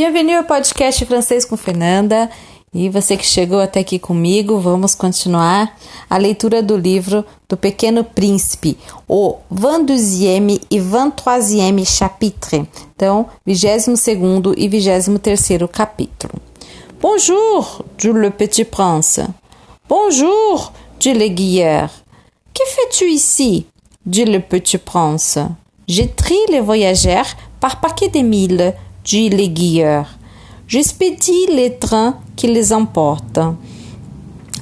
Bienvenue ao podcast Francês com Fernanda. E você que chegou até aqui comigo, vamos continuar a leitura do livro do Pequeno Príncipe, o 22e e 23e chapitre. Então, 22 e 23 capítulo. Bonjour, dit le petit prince. Bonjour, dit l'aiguilleur. Que fais-tu ici? dit le petit prince. J'ai trie les voyageurs par paquet de mille, dit l'aiguilleur. J'expédie les trains qui les emportent,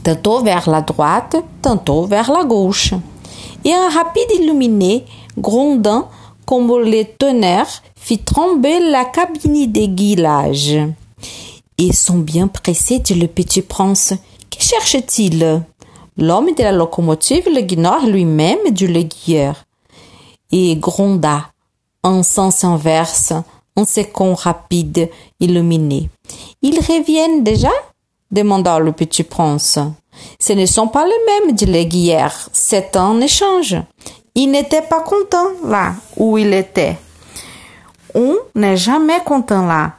tantôt vers la droite, tantôt vers la gauche. Et un rapide illuminé, grondant comme le tonnerre, fit trembler la cabine d'aiguillage. Ils sont bien pressés, dit le petit prince. Que cherche-t-il? L'homme de la locomotive l'ignore lui-même, dit l'aiguilleur. Et gronda, en sens inverse, un second rapide illuminé. Ils reviennent déjà? demanda le petit prince. Ce ne sont pas les mêmes, dit l'aiguilleur. C'est un échange. Il n'était pas content là où il était. On n'est jamais content là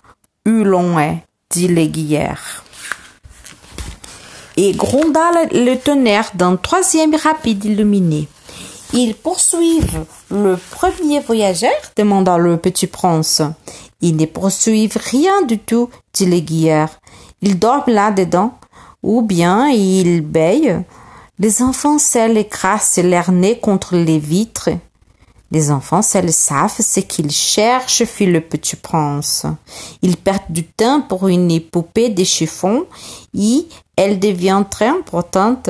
où l'on est, dit l'aiguilleur. Et gronda le tonnerre d'un troisième rapide illuminé. Ils poursuivent le premier voyageur demanda le petit prince. Ils ne poursuivent rien du tout, dit l'aiguilleur. Ils dorment là-dedans, ou bien ils baillent. Les enfants seuls écrasent leur nez contre les vitres. Les enfants seuls savent ce qu'ils cherchent, fit le petit prince. Ils perdent du temps pour une poupée de chiffon et elle devient très importante.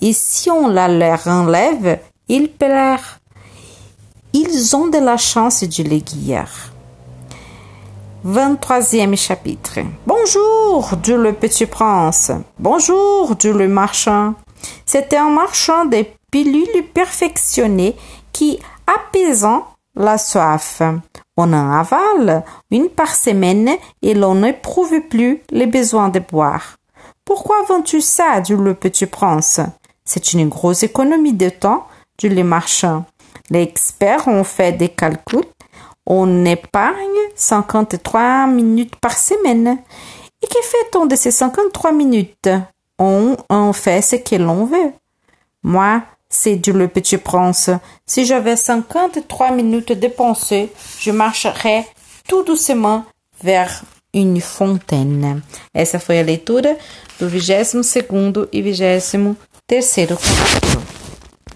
Et si on la leur enlève, ils pleurent. Ils ont de la chance, dit l'aiguilleur. 23e chapitre. Bonjour, dit le petit prince. Bonjour, dit le marchand. C'était un marchand de pilules perfectionnées qui, apaisant la soif, on en avale une par semaine et l'on n'éprouve plus les besoins de boire. Pourquoi vends-tu ça, dit le petit prince? C'est une grosse économie de temps, le marchand. Les experts ont fait des calculs on épargne 53 minutes par semaine. Et que fait-on de ces 53 minutes? On en fait ce que l'on veut. Moi, c'est du le petit prince. Si j'avais 53 minutes dépensées, je marcherais tout doucement vers une fontaine. Essa foi a leitura do 22 e 23 capítulo.